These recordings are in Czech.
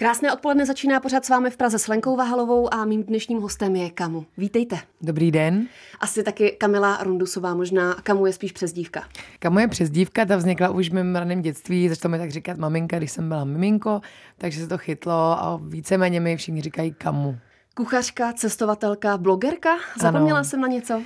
Krásné odpoledne začíná pořád s vámi v Praze s Lenkou Vahalovou a mým dnešním hostem je Kamu. Vítejte. Dobrý den. Asi taky Kamila Rundusová, možná Kamu je spíš přezdívka. Kamu je přezdívka, ta vznikla už v mém raném dětství, začala mi tak říkat maminka, když jsem byla miminko, takže se to chytlo a víceméně mi všichni říkají Kamu. Kuchařka, cestovatelka, blogerka? Zapomněla ano. jsem na něco?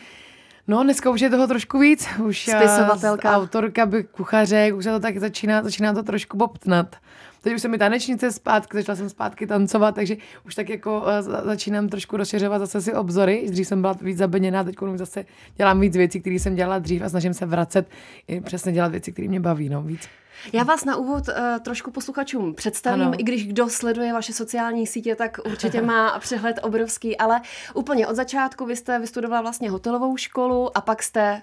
No, dneska už je toho trošku víc. Už eh, Spisovatelka. Autorka, by kuchařek, už se to tak začíná, začíná to trošku bobtnat. Teď už jsem mi tanečnice zpátky, začala jsem zpátky tancovat, takže už tak jako uh, začínám trošku rozšiřovat zase si obzory. Dřív jsem byla víc zabeněná, teď už zase dělám víc věcí, které jsem dělala dřív a snažím se vracet i přesně dělat věci, které mě baví, no, víc. Já vás na úvod uh, trošku posluchačům představím, ano. i když kdo sleduje vaše sociální sítě, tak určitě má přehled obrovský, ale úplně od začátku vy jste vystudovala vlastně hotelovou školu a pak jste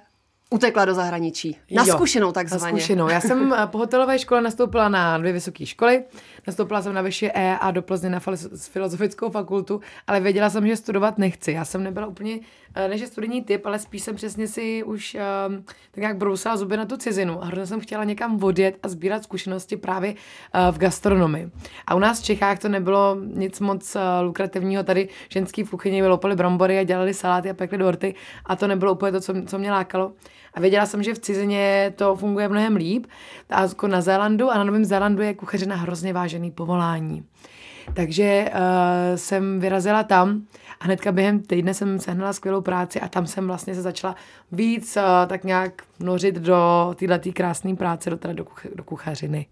Utekla do zahraničí. Na jo, zkušenou takzvaně. Na zkušenou. Já jsem eh, po hotelové škole nastoupila na dvě vysoké školy. Nastoupila jsem na vyšší E a do Plzně na filozofickou fakultu, ale věděla jsem, že studovat nechci. Já jsem nebyla úplně, eh, než studijní typ, ale spíš jsem přesně si už um, tak jak brousala zuby na tu cizinu. A hrozně jsem chtěla někam odjet a sbírat zkušenosti právě uh, v gastronomii. A u nás v Čechách to nebylo nic moc uh, lukrativního. Tady ženský v kuchyni lopali brambory a dělali saláty a pekli dorty a to nebylo úplně to, co, co mě lákalo. A věděla jsem, že v cizině to funguje mnohem líp. A jako na Zélandu a na Novém Zélandu je kuchařina hrozně vážený povolání. Takže uh, jsem vyrazila tam a hnedka během týdne jsem sehnala skvělou práci a tam jsem vlastně se začala víc uh, tak nějak nořit do této krásné práce, do, teda do, kuch- do kuchařiny.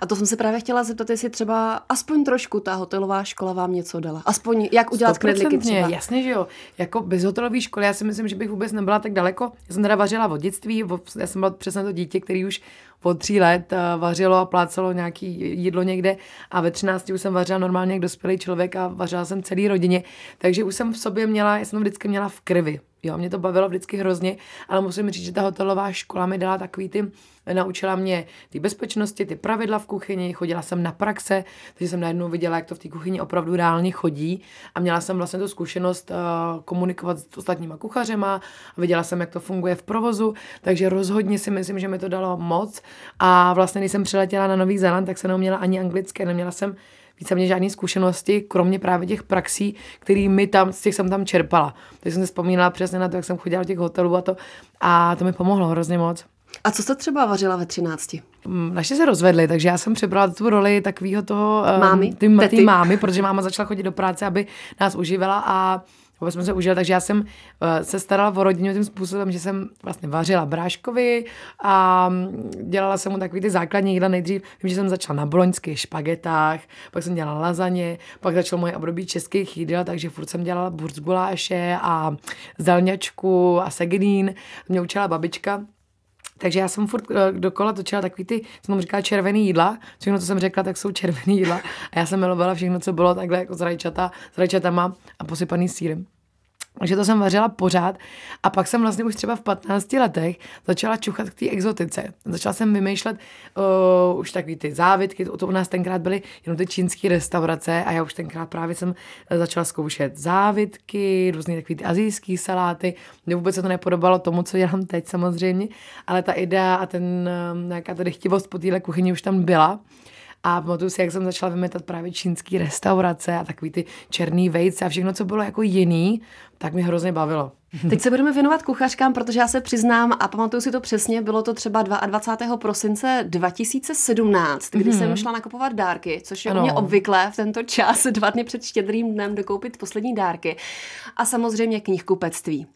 A to jsem se právě chtěla zeptat, jestli třeba aspoň trošku ta hotelová škola vám něco dala. Aspoň jak udělat knedlíky třeba. Jasně, že jo. Jako bez hotelové školy, já si myslím, že bych vůbec nebyla tak daleko. Já jsem teda vařila od dětství, já jsem byla přesně to dítě, který už od tří let eh, vařilo a plácelo nějaký jídlo někde a ve 13 už jsem vařila normálně jak dospělý člověk a vařila jsem celý rodině. Takže už jsem v sobě měla, já jsem to vždycky měla v krvi. Jo, mě to bavilo vždycky hrozně, ale musím říct, že ta hotelová škola mi dala takový ty, naučila mě ty bezpečnosti, ty pravidla v kuchyni, chodila jsem na praxe, takže jsem najednou viděla, jak to v té kuchyni opravdu reálně chodí a měla jsem vlastně tu zkušenost uh, komunikovat s ostatníma kuchařema a viděla jsem, jak to funguje v provozu, takže rozhodně si myslím, že mi to dalo moc a vlastně, když jsem přiletěla na Nový Zéland, tak jsem neuměla ani anglicky, neměla jsem víceméně žádné zkušenosti, kromě právě těch praxí, který mi tam, z těch jsem tam čerpala. Takže jsem si vzpomínala přesně na to, jak jsem chodila do těch hotelů a to, a to mi pomohlo hrozně moc. A co jste třeba vařila ve 13? Mm, naše se rozvedli, takže já jsem přebrala tu roli takového toho mámy, um, ty, ty mámy, protože máma začala chodit do práce, aby nás uživila a vůbec jsme se užili, takže já jsem uh, se starala o rodinu tím způsobem, že jsem vlastně vařila bráškovi a mm, dělala jsem mu takový ty základní jídla nejdřív. Vím, že jsem začala na boloňských špagetách, pak jsem dělala lazaně, pak začalo moje období českých jídel, takže furt jsem dělala burzguláše a zelňačku a segedín. Mě učila babička, takže já jsem furt eh, dokola točila takový ty, jsem říkala červený jídla, všechno, co jsem řekla, tak jsou červený jídla. A já jsem milovala všechno, co bylo takhle jako s, rajčata, s rajčatama a posypaný sírem. Takže to jsem vařila pořád a pak jsem vlastně už třeba v 15 letech začala čuchat k té exotice. Začala jsem vymýšlet uh, už takový ty závitky, to, to u nás tenkrát byly jenom ty čínské restaurace a já už tenkrát právě jsem začala zkoušet závitky, různé takové ty azijské saláty. Mně vůbec se to nepodobalo tomu, co dělám teď samozřejmě, ale ta idea a ten, uh, nějaká ta chtivost po téhle kuchyni už tam byla. A pamatuju si, jak jsem začala vymetat právě čínský restaurace a takový ty černý vejce a všechno, co bylo jako jiný, tak mi hrozně bavilo. Teď se budeme věnovat kuchařkám, protože já se přiznám a pamatuju si to přesně, bylo to třeba 22. prosince 2017, kdy mm-hmm. jsem šla nakupovat dárky, což je ano. u mě obvyklé v tento čas, dva dny před štědrým dnem dokoupit poslední dárky. A samozřejmě knihkupectví.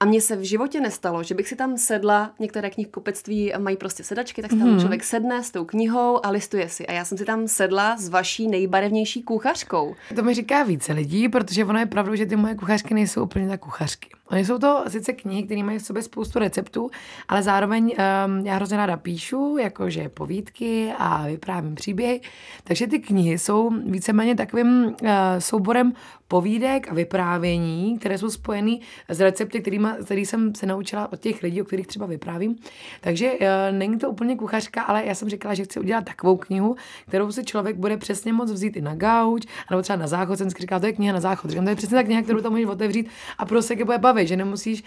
A mně se v životě nestalo, že bych si tam sedla, některé knihkupectví mají prostě sedačky, tak se tam mm-hmm. člověk sedne s tou knihou a listuje si. A já jsem si tam sedla s vaší nejbarevnější kuchařkou. To mi říká více lidí, protože ono je pravda, že ty moje kuchařky nejsou úplně tak kuchařky. Oni jsou to sice knihy, které mají v sobě spoustu receptů, ale zároveň um, já hrozně ráda píšu, jakože povídky a vyprávím příběhy. Takže ty knihy jsou víceméně takovým uh, souborem povídek a vyprávění, které jsou spojeny s recepty, kterýma, který jsem se naučila od těch lidí, o kterých třeba vyprávím. Takže uh, není to úplně kuchařka, ale já jsem říkala, že chci udělat takovou knihu, kterou si člověk bude přesně moc vzít i na gauč, nebo třeba na záchod. Jsem si říkala, to je kniha na záchod. Říkám, to je přesně ta kniha, kterou tam můžeš otevřít a prostě bude bavit, že nemusíš,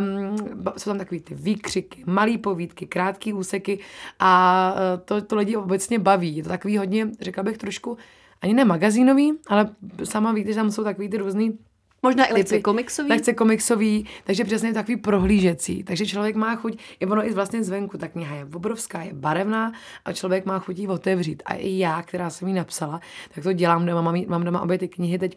um, jsou tam takový ty výkřiky, malé povídky, krátké úseky a uh, to, to lidi obecně baví. Je to takový hodně, řekla bych, trošku ani ne magazínový, ale sama víte, že tam jsou takový ty různý Možná i lehce komiksový. Lehce komiksový, takže přesně takový prohlížecí. Takže člověk má chuť, je ono i vlastně zvenku, ta kniha je obrovská, je barevná a člověk má chuť ji otevřít. A i já, která jsem ji napsala, tak to dělám doma, mám, mám doma obě ty knihy teď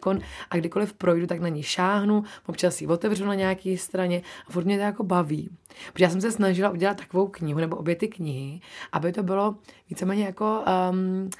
a kdykoliv projdu, tak na ní šáhnu, občas ji otevřu na nějaké straně a furt mě to jako baví. Protože já jsem se snažila udělat takovou knihu, nebo obě ty knihy, aby to bylo víceméně jako um,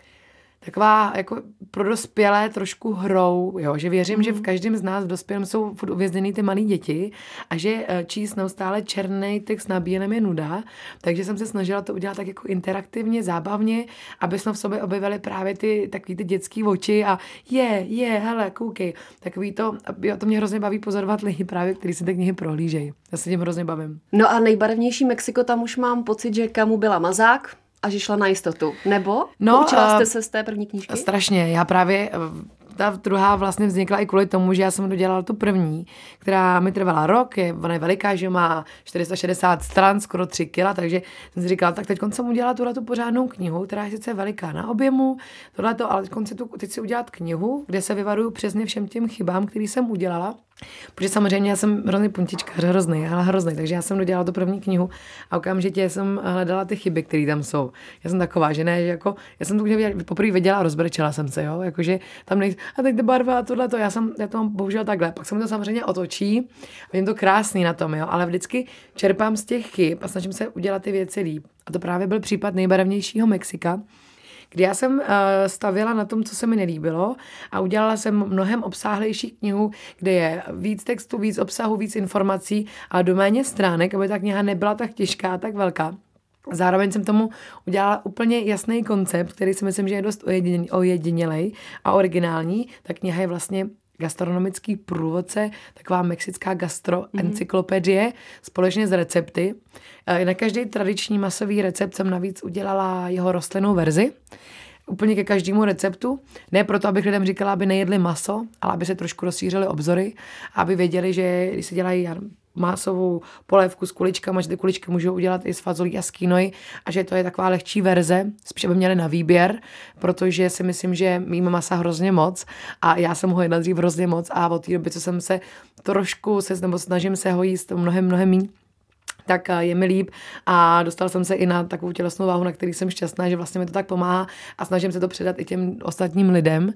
taková jako pro dospělé trošku hrou, jo, že věřím, mm. že v mhm. každém z nás v dospělém jsou furt uvězněný ty malé děti a že eh, číst neustále černý text na bílém je nuda, takže jsem se snažila to udělat tak jako interaktivně, zábavně, aby jsme v sobě objevili právě ty takový ty dětský oči a je, je, hele, koukej, takový to, jo, to mě hrozně baví pozorovat lidi právě, kteří si ty knihy prohlížejí. Já se tím hrozně bavím. No a nejbarevnější Mexiko, tam už mám pocit, že kamu byla mazák, a že šla na jistotu. Nebo? No, Poučila jste se z té první knížky? Strašně. Já právě ta druhá vlastně vznikla i kvůli tomu, že já jsem dodělala tu první, která mi trvala rok, je, ona je veliká, že má 460 stran, skoro 3 kila, takže jsem si říkala, tak teď jsem udělala tuhle tu pořádnou knihu, která je sice veliká na objemu, tohleto, ale teď, si tu, teď si udělat knihu, kde se vyvaruju přesně všem těm chybám, které jsem udělala Protože samozřejmě já jsem hrozný puntička, hrozný, ale hrozný, takže já jsem dodělala tu první knihu a okamžitě jsem hledala ty chyby, které tam jsou. Já jsem taková, že ne, že jako, já jsem knihu poprvé viděla a rozbrečela jsem se, jo, jakože tam nejsou, a teď ty barva a tohle to, já jsem, já to mám bohužel takhle, pak se mi to samozřejmě otočí, vidím to krásný na tom, jo, ale vždycky čerpám z těch chyb a snažím se udělat ty věci líp. A to právě byl případ nejbarevnějšího Mexika, kdy já jsem uh, stavěla na tom, co se mi nelíbilo a udělala jsem mnohem obsáhlejší knihu, kde je víc textu, víc obsahu, víc informací a do méně stránek, aby ta kniha nebyla tak těžká, tak velká. Zároveň jsem tomu udělala úplně jasný koncept, který si myslím, že je dost ojedinělej a originální. Ta kniha je vlastně gastronomický průvodce, taková mexická gastroencyklopedie mm-hmm. společně s recepty. E, na každý tradiční masový recept jsem navíc udělala jeho rostlinnou verzi úplně ke každému receptu. Ne proto, abych lidem říkala, aby nejedli maso, ale aby se trošku rozšířili obzory, aby věděli, že když se dělají másovou polévku s kuličkama, že ty kuličky můžou udělat i s fazolí a s kínoj a že to je taková lehčí verze, spíš by měli na výběr, protože si myslím, že mým masa hrozně moc a já jsem ho jedla dřív hrozně moc a od té doby, co jsem se trošku se, nebo snažím se ho jíst mnohem, mnohem méně, tak eh, je mi líp. A dostal jsem se i na takovou tělesnou váhu, na který jsem šťastná, že vlastně mi to tak pomáhá. A snažím se to předat i těm ostatním lidem,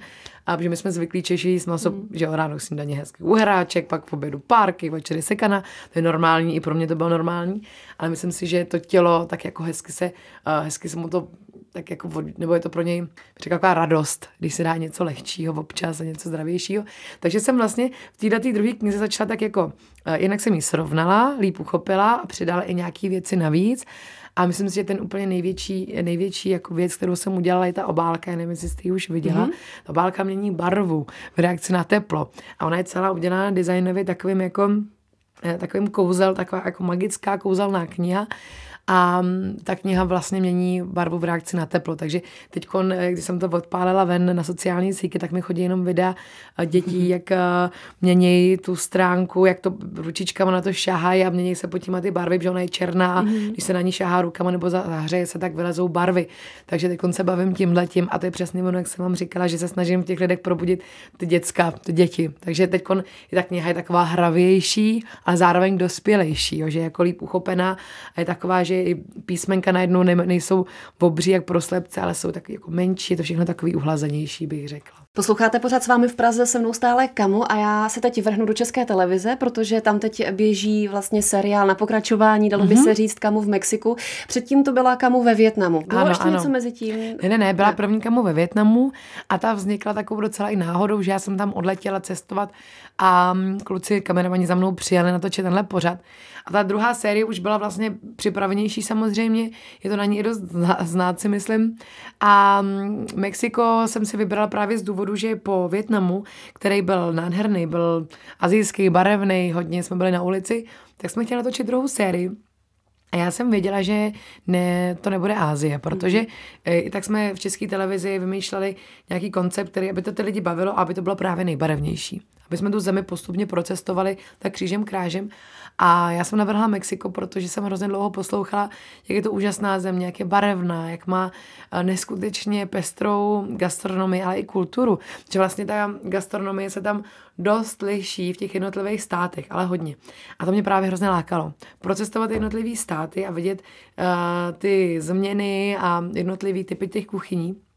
a protože my jsme zvyklí Češi jíst maso, mm. že jo, ráno snídaně hezký uhráček, pak v obědu párky, večery sekana, to je normální, i pro mě to bylo normální, ale myslím si, že to tělo tak jako hezky se, uh, hezky se mu to tak jako, nebo je to pro něj taková radost, když se dá něco lehčího občas a něco zdravějšího. Takže jsem vlastně v této druhé knize začala tak jako, uh, jinak jsem ji srovnala, líp uchopila a přidala i nějaké věci navíc. A myslím si, že ten úplně největší, největší jako věc, kterou jsem udělala, je ta obálka. Já nevím, jestli jste ji už viděla. Mm-hmm. Ta obálka mění barvu v reakci na teplo. A ona je celá udělána designově takovým jako eh, takovým kouzel, taková jako magická kouzelná kniha a mm, ta kniha vlastně mění barvu v reakci na teplo. Takže teď, když jsem to odpálila ven na sociální sítě, tak mi chodí jenom videa dětí, mhm. jak mění tu stránku, jak to ručičkama na to šahají a mění se pod tím ty barvy, protože ona je černá, mm-hmm. když se na ní šahá rukama nebo zahřeje se, tak vylezou barvy. Takže teď se bavím tímhle tím a to je přesně ono, jak jsem vám říkala, že se snažím v těch lidech probudit ty děcka, ty děti. Takže teď je ta kniha je taková hravější, a zároveň dospělejší, jo, že je jako líp uchopená a je taková, že i písmenka najednou nejsou v obří jak pro slepce, ale jsou taky jako menší, je to všechno takový uhlazenější, bych řekla. Posloucháte pořád s vámi v Praze se mnou stále Kamu a já se teď vrhnu do České televize, protože tam teď běží vlastně seriál na pokračování, dalo mm-hmm. by mhm. se říct Kamu v Mexiku. Předtím to byla Kamu ve Větnamu. Bylo ano, ještě ano. něco mezi tím? Ne, ne, ne, byla ne. první Kamu ve Větnamu a ta vznikla takovou docela i náhodou, že já jsem tam odletěla cestovat a mm, kluci kameramani za mnou přijeli natočit tenhle pořad. A ta druhá série už byla vlastně připravenější samozřejmě, je to na ní i dost znát si myslím. A mm, Mexiko jsem si vybrala právě z důvodu, že po Větnamu, který byl nádherný, byl azijský, barevný, hodně jsme byli na ulici, tak jsme chtěli natočit druhou sérii. A já jsem věděla, že ne, to nebude Ázie, protože mm. tak jsme v české televizi vymýšleli nějaký koncept, který aby to ty lidi bavilo a aby to bylo právě nejbarevnější. Aby jsme tu zemi postupně procestovali tak křížem krážem. A já jsem navrhla Mexiko, protože jsem hrozně dlouho poslouchala, jak je to úžasná země, jak je barevná, jak má eh, neskutečně pestrou gastronomii, ale i kulturu. Že vlastně ta gastronomie se tam dost liší v těch jednotlivých státech, ale hodně. A to mě právě hrozně lákalo. Procestovat jednotlivý státy a vidět uh, ty změny a jednotlivý typy těch kuchyní.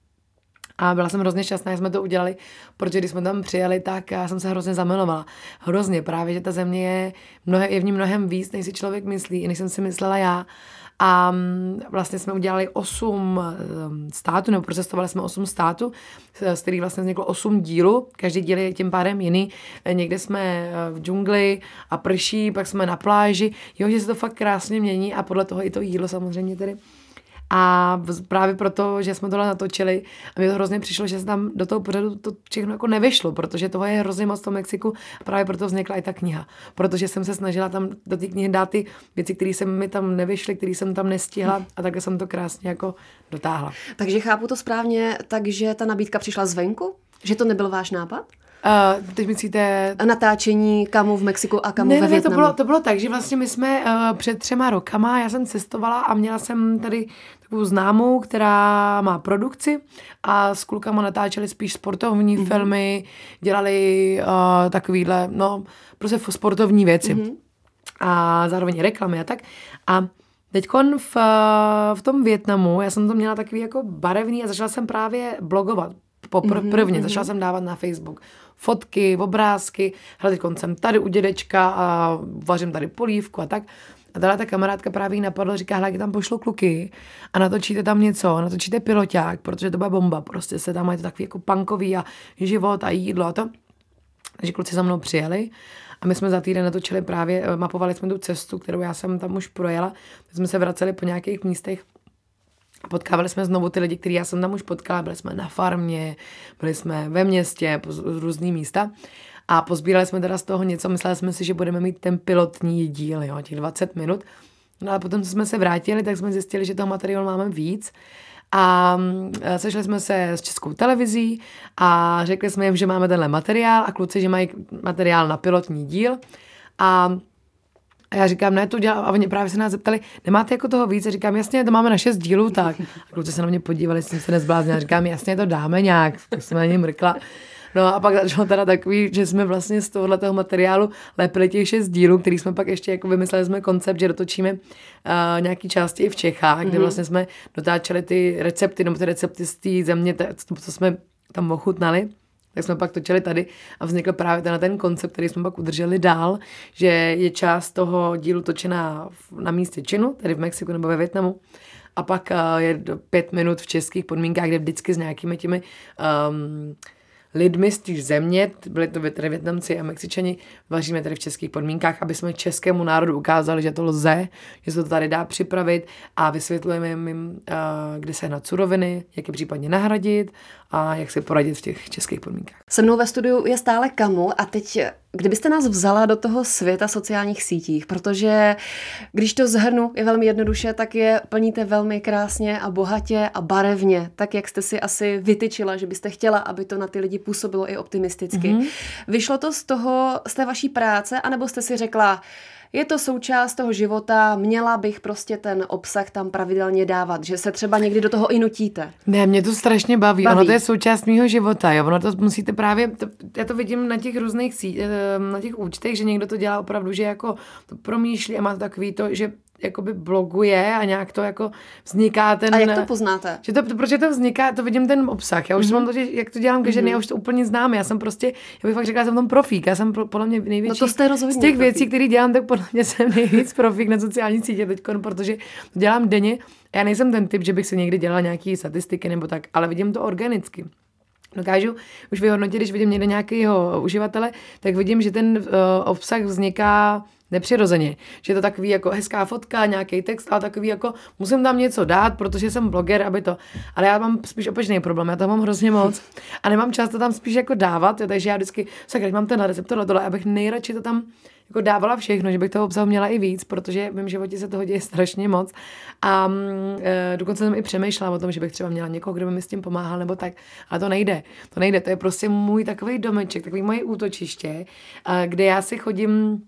A byla jsem hrozně šťastná, že jsme to udělali, protože když jsme tam přijeli, tak já jsem se hrozně zamilovala. Hrozně právě, že ta země je, mnohem, je v ní mnohem víc, než si člověk myslí, než jsem si myslela já. A mm, vlastně jsme udělali osm ehm, států, nebo procestovali jsme osm států, z kterých vlastně vzniklo osm dílů. Každý díl je tím pádem jiný. Někde jsme eh, v džungli a prší, pak jsme na pláži. Jo, že se to fakt krásně mění a podle toho i to jídlo samozřejmě tedy. A právě proto, že jsme tohle natočili, a mi to hrozně přišlo, že se tam do toho pořadu to všechno jako nevyšlo, protože toho je hrozně moc v tom Mexiku a právě proto vznikla i ta kniha. Protože jsem se snažila tam do té knihy dát ty věci, které se mi tam nevyšly, které jsem tam nestihla a takhle jsem to krásně jako dotáhla. Takže chápu to správně, takže ta nabídka přišla zvenku? Že to nebyl váš nápad? Uh, teď myslíte... Natáčení kamu v Mexiku a kamu ne, ve ne, Větnamu. to bylo, to bylo tak, že vlastně my jsme uh, před třema rokama, já jsem cestovala a měla jsem tady takovou známou, která má produkci a s klukama natáčeli spíš sportovní mm-hmm. filmy, dělali uh, takovýhle, no, prostě sportovní věci. Mm-hmm. A zároveň reklamy a tak. A Teď v, v tom Větnamu, já jsem to měla takový jako barevný a začala jsem právě blogovat popr- mm-hmm, prvně. Mm-hmm. Začala jsem dávat na Facebook fotky, obrázky, hele, teď jsem tady u dědečka a vařím tady polívku a tak. A tahle ta kamarádka právě jí napadla, říká, hele, tam pošlo kluky a natočíte tam něco, natočíte piloťák, protože to bude bomba, prostě se tam mají to takový jako punkový a život a jídlo a to. Takže kluci za mnou přijeli a my jsme za týden natočili právě, eh, mapovali jsme tu cestu, kterou já jsem tam už projela. My jsme se vraceli po nějakých místech a potkávali jsme znovu ty lidi, který já jsem tam už potkala. Byli jsme na farmě, byli jsme ve městě, po různý místa. A pozbírali jsme teda z toho něco, mysleli jsme si, že budeme mít ten pilotní díl, jo, těch 20 minut. No a potom, co jsme se vrátili, tak jsme zjistili, že toho materiálu máme víc. A e, sešli jsme se s českou televizí a řekli jsme jim, že máme tenhle materiál a kluci, že mají materiál na pilotní díl. A a já říkám, ne, to dělám. A oni právě se nás zeptali, nemáte jako toho víc? A říkám, jasně, to máme na šest dílů, tak. A kluci se na mě podívali, jsem se nezbláznila. Říkám, jasně, to dáme nějak. Tak jsem na ně mrkla. No a pak začalo teda takový, že jsme vlastně z tohohle materiálu lepili těch šest dílů, který jsme pak ještě jako vymysleli jsme koncept, že dotočíme uh, nějaký části i v Čechách, mm-hmm. kde mhm. vlastně jsme dotáčeli ty recepty, nebo ty recepty z té země, to, co jsme tam ochutnali tak jsme pak točili tady a vznikl právě ten, ten koncept, který jsme pak udrželi dál, že je část toho dílu točená na místě činu, tedy v Mexiku nebo ve Větnamu, a pak uh, je pět minut v českých podmínkách, kde vždycky s nějakými těmi um, lidmi z té země, byli to tedy Větnamci a Mexičani, vaříme tady v českých podmínkách, aby jsme českému národu ukázali, že to lze, že se to tady dá připravit a vysvětlujeme jim, kde se na suroviny, jak je případně nahradit a jak se poradit v těch českých podmínkách. Se mnou ve studiu je stále Kamu a teď Kdybyste nás vzala do toho světa sociálních sítích, protože když to zhrnu, je velmi jednoduše, tak je plníte velmi krásně a bohatě a barevně, tak jak jste si asi vytyčila, že byste chtěla, aby to na ty lidi působilo i optimisticky. Mm-hmm. Vyšlo to z toho, z té vaší práce, anebo jste si řekla, je to součást toho života, měla bych prostě ten obsah tam pravidelně dávat, že se třeba někdy do toho i nutíte. Ne, mě to strašně baví, baví. ono to je součást mého života, jo, ono to musíte právě, to, já to vidím na těch různých sí, eh, na těch účtech, že někdo to dělá opravdu, že jako to promýšlí a má to takový to, že jakoby bloguje a nějak to jako vzniká ten... A jak to poznáte? Že to, protože to vzniká, to vidím ten obsah. Já už mm-hmm. mám to, že, jak to dělám každý mm-hmm. já už to úplně znám. Já jsem prostě, já bych fakt řekla, jsem v tom profík. Já jsem pro, podle mě největší. No to jste rozhodně Z těch profík. věcí, které dělám, tak podle mě jsem nejvíc profík na sociální sítě teď, protože to dělám denně. Já nejsem ten typ, že bych si někdy dělala nějaké statistiky nebo tak, ale vidím to organicky. Dokážu už vyhodnotit, když vidím někde nějakého uživatele, tak vidím, že ten uh, obsah vzniká nepřirozeně. Že je to takový jako hezká fotka, nějaký text, ale takový jako musím tam něco dát, protože jsem bloger, aby to. Ale já mám spíš opačný problém, já tam mám hrozně moc a nemám čas to tam spíš jako dávat, takže já vždycky, sakra, mám tenhle recept, tohle, tohle, abych nejradši to tam jako dávala všechno, že bych toho obsahu měla i víc, protože v mém životě se toho děje strašně moc. A e, dokonce jsem i přemýšlela o tom, že bych třeba měla někoho, kdo by mi s tím pomáhal nebo tak. Ale to nejde. To nejde. To je prostě můj takový domeček, takový moje útočiště, e, kde já si chodím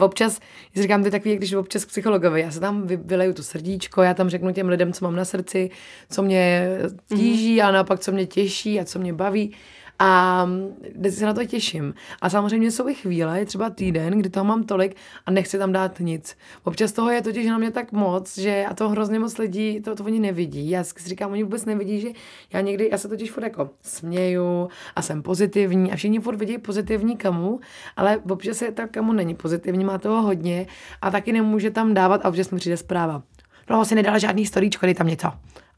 Občas, já říkám, to je takový, když občas psychologovi, já se tam vyleju to srdíčko, já tam řeknu těm lidem, co mám na srdci, co mě tíží mm-hmm. a naopak, co mě těší a co mě baví. A se na to těším. A samozřejmě jsou i chvíle, třeba týden, kdy toho mám tolik a nechci tam dát nic. Občas toho je totiž na mě tak moc, že a to hrozně moc lidí, to, to oni nevidí. Já si říkám, oni vůbec nevidí, že já někdy, já se totiž furt jako směju a jsem pozitivní a všichni furt vidí pozitivní kamu, ale občas se ta kamu není pozitivní, má toho hodně a taky nemůže tam dávat a občas mi přijde zpráva. No, asi nedala žádný storíčko, dej tam něco.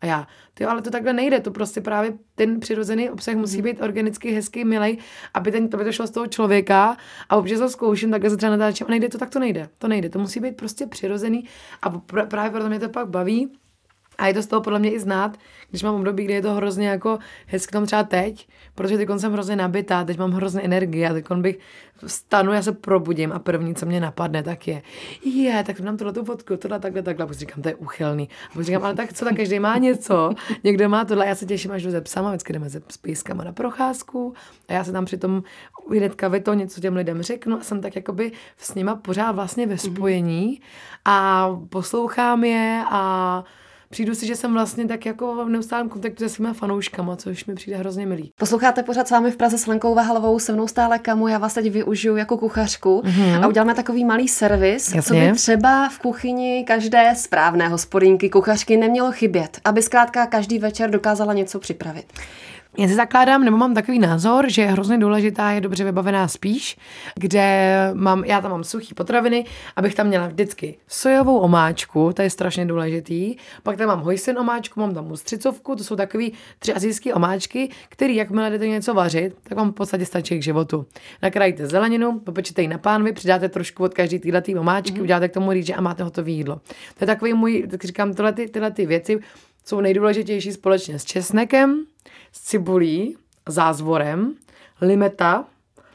A já, ty ale to takhle nejde, to prostě právě ten přirozený obsah musí mhm. být organicky, hezký, milý, aby, ten, aby to šlo z toho člověka a občas to zkouším, takhle se třeba natáčím a nejde to, tak to nejde. To nejde, to musí být prostě přirozený a právě proto mě to pak baví a je to z toho podle mě i znát, když mám období, kdy je to hrozně jako hezky tam třeba teď, protože teď jsem hrozně nabitá, teď mám hrozně energie a teď bych vstanu, já se probudím a první, co mě napadne, tak je, je, tak nám tohle tu fotku, tohle takhle, takhle. A pak říkám, to je uchylný. A pak říkám, ale tak co, tak každý má něco, někdo má tohle, já se těším, až jdu ze psama, vždycky jdeme se pískama na procházku a já se tam přitom hnedka to něco těm lidem řeknu a jsem tak jakoby s nima pořád vlastně ve spojení a poslouchám je a přijdu si, že jsem vlastně tak jako v neustálém kontaktu se svými fanouškama, což mi přijde hrozně milý. Posloucháte pořád s vámi v Praze s Lenkou Vahalovou, se mnou stále kamu, já vás teď využiju jako kuchařku mm-hmm. a uděláme takový malý servis, Jasně. co by třeba v kuchyni každé správné hospodinky, kuchařky nemělo chybět, aby zkrátka každý večer dokázala něco připravit. Já si zakládám, nebo mám takový názor, že hrozně důležitá je dobře vybavená spíš, kde mám, já tam mám suchý potraviny, abych tam měla vždycky sojovou omáčku, to je strašně důležitý, pak tam mám hojsen omáčku, mám tam ustřicovku, to jsou takový tři azijské omáčky, který jakmile jdete něco vařit, tak vám v podstatě stačí k životu. Nakrájíte zeleninu, popečete ji na pánvi, přidáte trošku od každé téhle omáčky, mm-hmm. uděláte k tomu rýže a máte hotové jídlo. To je takový můj, tak říkám, tyhle, ty, tyhle ty věci jsou nejdůležitější společně s česnekem, s cibulí, zázvorem, limeta.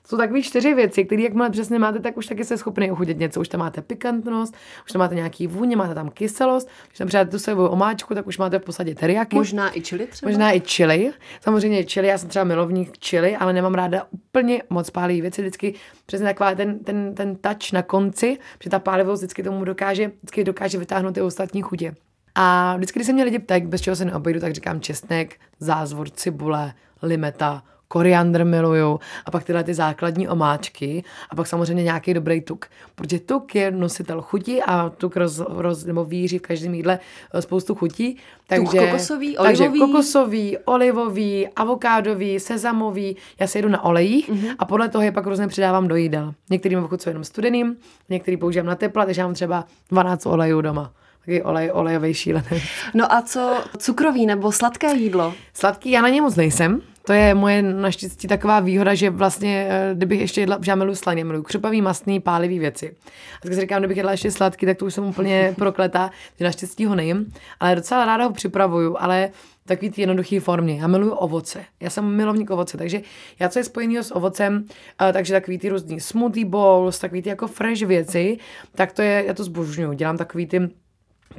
To jsou takové čtyři věci, které jakmile přesně máte, tak už taky jste schopni uchutit něco. Už tam máte pikantnost, už tam máte nějaký vůně, máte tam kyselost, když tam přidáte tu sojovou omáčku, tak už máte v posadě teriaky. Možná i chili třeba? Možná i chili. Samozřejmě chili, já jsem třeba milovník chili, ale nemám ráda úplně moc pálivý věci. Vždycky přesně taková ten, ten, ten touch na konci, že ta pálivost vždycky tomu dokáže, vždycky dokáže vytáhnout ty ostatní chutě. A vždycky, když se mě lidi ptají, bez čeho se neobejdu, tak říkám česnek, zázvor, cibule, limeta, koriandr miluju a pak tyhle ty základní omáčky a pak samozřejmě nějaký dobrý tuk. Protože tuk je nositel chuti a tuk roz, roz, nebo víří v každém jídle eh, spoustu chutí. Takže, tuk kokosový, olivový. Takže kokosový, olivový, avokádový, sezamový. Já se jedu na olejích mm-hmm. a podle toho je pak různě přidávám do jídel. Některým ochucuju jenom studeným, některý používám na tepla, takže já mám třeba 12 olejů doma taky olej, olejový šílený. No a co cukrový nebo sladké jídlo? Sladký já na ně moc nejsem. To je moje naštěstí taková výhoda, že vlastně, eh, kdybych ještě jedla, já miluji slaně, miluji křupavý, masný, pálivý věci. A tak si říkám, kdybych jedla ještě sladký, tak to už jsem úplně prokletá, že naštěstí ho nejím, ale docela ráda ho připravuju, ale takový ty jednoduché formě. Já miluji ovoce. Já jsem milovník ovoce, takže já co je spojený s ovocem, uh, takže takový ty různý smoothie bowls, takový ty jako fresh věci, tak to je, já to zbožňuju. Dělám takový ty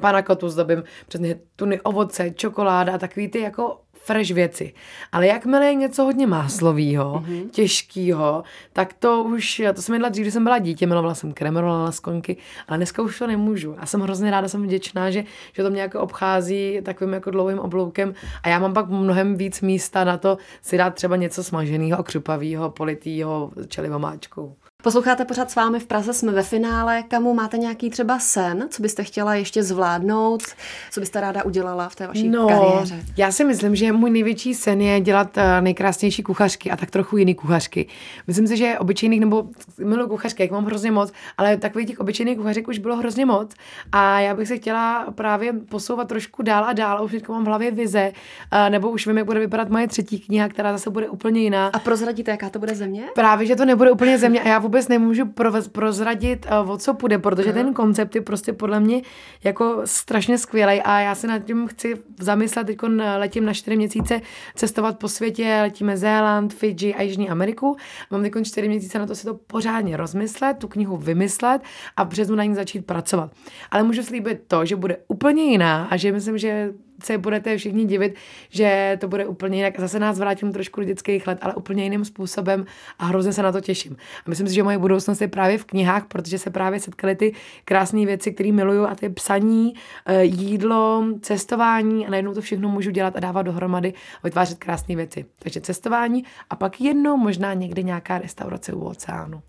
panakotu zdobím přesně tuny ovoce, čokoláda a takový ty jako fresh věci. Ale jakmile je něco hodně máslového, mm-hmm. těžkého, tak to už, to jsem jedla dřív, když jsem byla dítě, milovala jsem kremerola na skonky, ale dneska už to nemůžu. A jsem hrozně ráda, jsem vděčná, že, že to mě jako obchází takovým jako dlouhým obloukem a já mám pak mnohem víc místa na to si dát třeba něco smaženého, křupavého, politýho, čeli omáčkou. Posloucháte pořád s vámi v Praze, jsme ve finále. Kamu máte nějaký třeba sen, co byste chtěla ještě zvládnout, co byste ráda udělala v té vaší no, kariéře? Já si myslím, že můj největší sen je dělat eh, nejkrásnější kuchařky a tak trochu jiný kuchařky. Myslím si, že obyčejných nebo miluji kuchařky, jak mám hrozně moc, ale takových těch obyčejných kuchařek už bylo hrozně moc a já bych se chtěla právě posouvat trošku dál a dál. Už mám v hlavě vize, eh, nebo už vím, jak bude vypadat moje třetí kniha, která zase bude úplně jiná. A prozradíte, jaká to bude země? Právě, že to nebude úplně země a já vůbec vůbec nemůžu pro, prozradit, uh, o co půjde, protože ten koncept je prostě podle mě jako strašně skvělý a já se nad tím chci zamyslet, teď letím na čtyři měsíce cestovat po světě, letíme Zéland, Fidži a Jižní Ameriku. Mám teď čtyři měsíce na to si to pořádně rozmyslet, tu knihu vymyslet a v březnu na ní začít pracovat. Ale můžu slíbit to, že bude úplně jiná a že myslím, že se budete všichni divit, že to bude úplně jinak. Zase nás vrátím trošku do dětských let, ale úplně jiným způsobem a hrozně se na to těším. A myslím si, že moje budoucnost je právě v knihách, protože se právě setkaly ty krásné věci, které miluju a ty psaní, eh, jídlo, cestování a najednou to všechno můžu dělat a dávat dohromady a vytvářet krásné věci. Takže cestování a pak jednou možná někde nějaká restaurace u oceánu.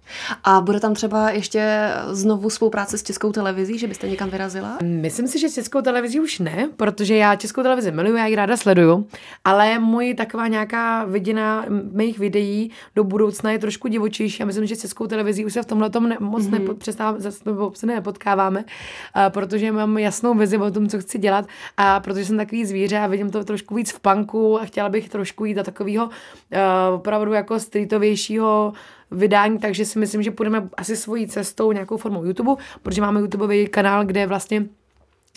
A bude tam třeba ještě znovu spolupráce s Českou televizí, že byste někam vyrazila? Myslím si, že s Českou televizí už ne, protože já českou televizi miluju, já ji ráda sleduju, ale můj taková nějaká vidina mých videí do budoucna je trošku divočejší a myslím, že s českou televizí už se v tomhle tom ne, moc mm-hmm. se nepotkáváme, a protože mám jasnou vizi o tom, co chci dělat a protože jsem takový zvíře a vidím to trošku víc v punku a chtěla bych trošku jít do takového uh, opravdu jako streetovějšího vydání, takže si myslím, že půjdeme asi svojí cestou nějakou formou YouTube, protože máme YouTubeový kanál, kde vlastně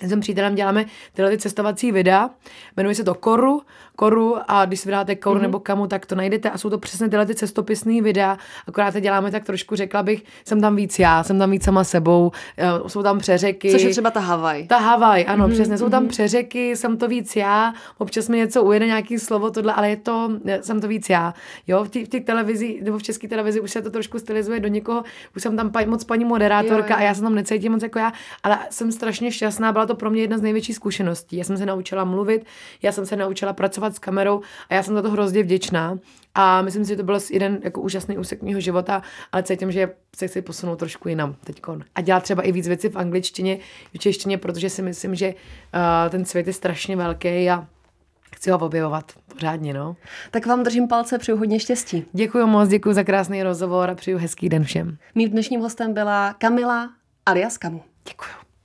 s tím přítelem děláme tyhle ty cestovací videa, jmenuje se to Koru, Koru a když si vydáte Koru mm-hmm. nebo Kamu, tak to najdete a jsou to přesně tyhle ty cestopisné videa, akorát to děláme tak trošku, řekla bych, jsem tam víc já, jsem tam víc sama sebou, eh, jsou tam přeřeky. Což je třeba ta Havaj. Ta Havaj, ano, mm-hmm. přesně, jsou tam mhm. přeřeky, jsem to víc já, občas mi něco ujede, nějaký slovo, tohle, ale je to, eh, jsem to víc já. Jo, v těch, v těch televizi, nebo v české televizi už se to trošku stylizuje do někoho, už jsem tam pa, moc paní moderátorka jo, jo. a já se tam necítím moc jako já, ale jsem strašně šťastná, byla to pro mě jedna z největších zkušeností. Já jsem se naučila mluvit, já jsem se naučila pracovat s kamerou a já jsem za to hrozně vděčná. A myslím si, že to byl jeden jako úžasný úsek mého života, ale cítím, že se chci posunout trošku jinam teď. A dělat třeba i víc věcí v angličtině, v češtině, protože si myslím, že uh, ten svět je strašně velký a chci ho objevovat pořádně, no. Tak vám držím palce, přeju hodně štěstí. Děkuji moc, děkuji za krásný rozhovor a přeju hezký den všem. Mým dnešním hostem byla Kamila alias Kamu. Děkuji.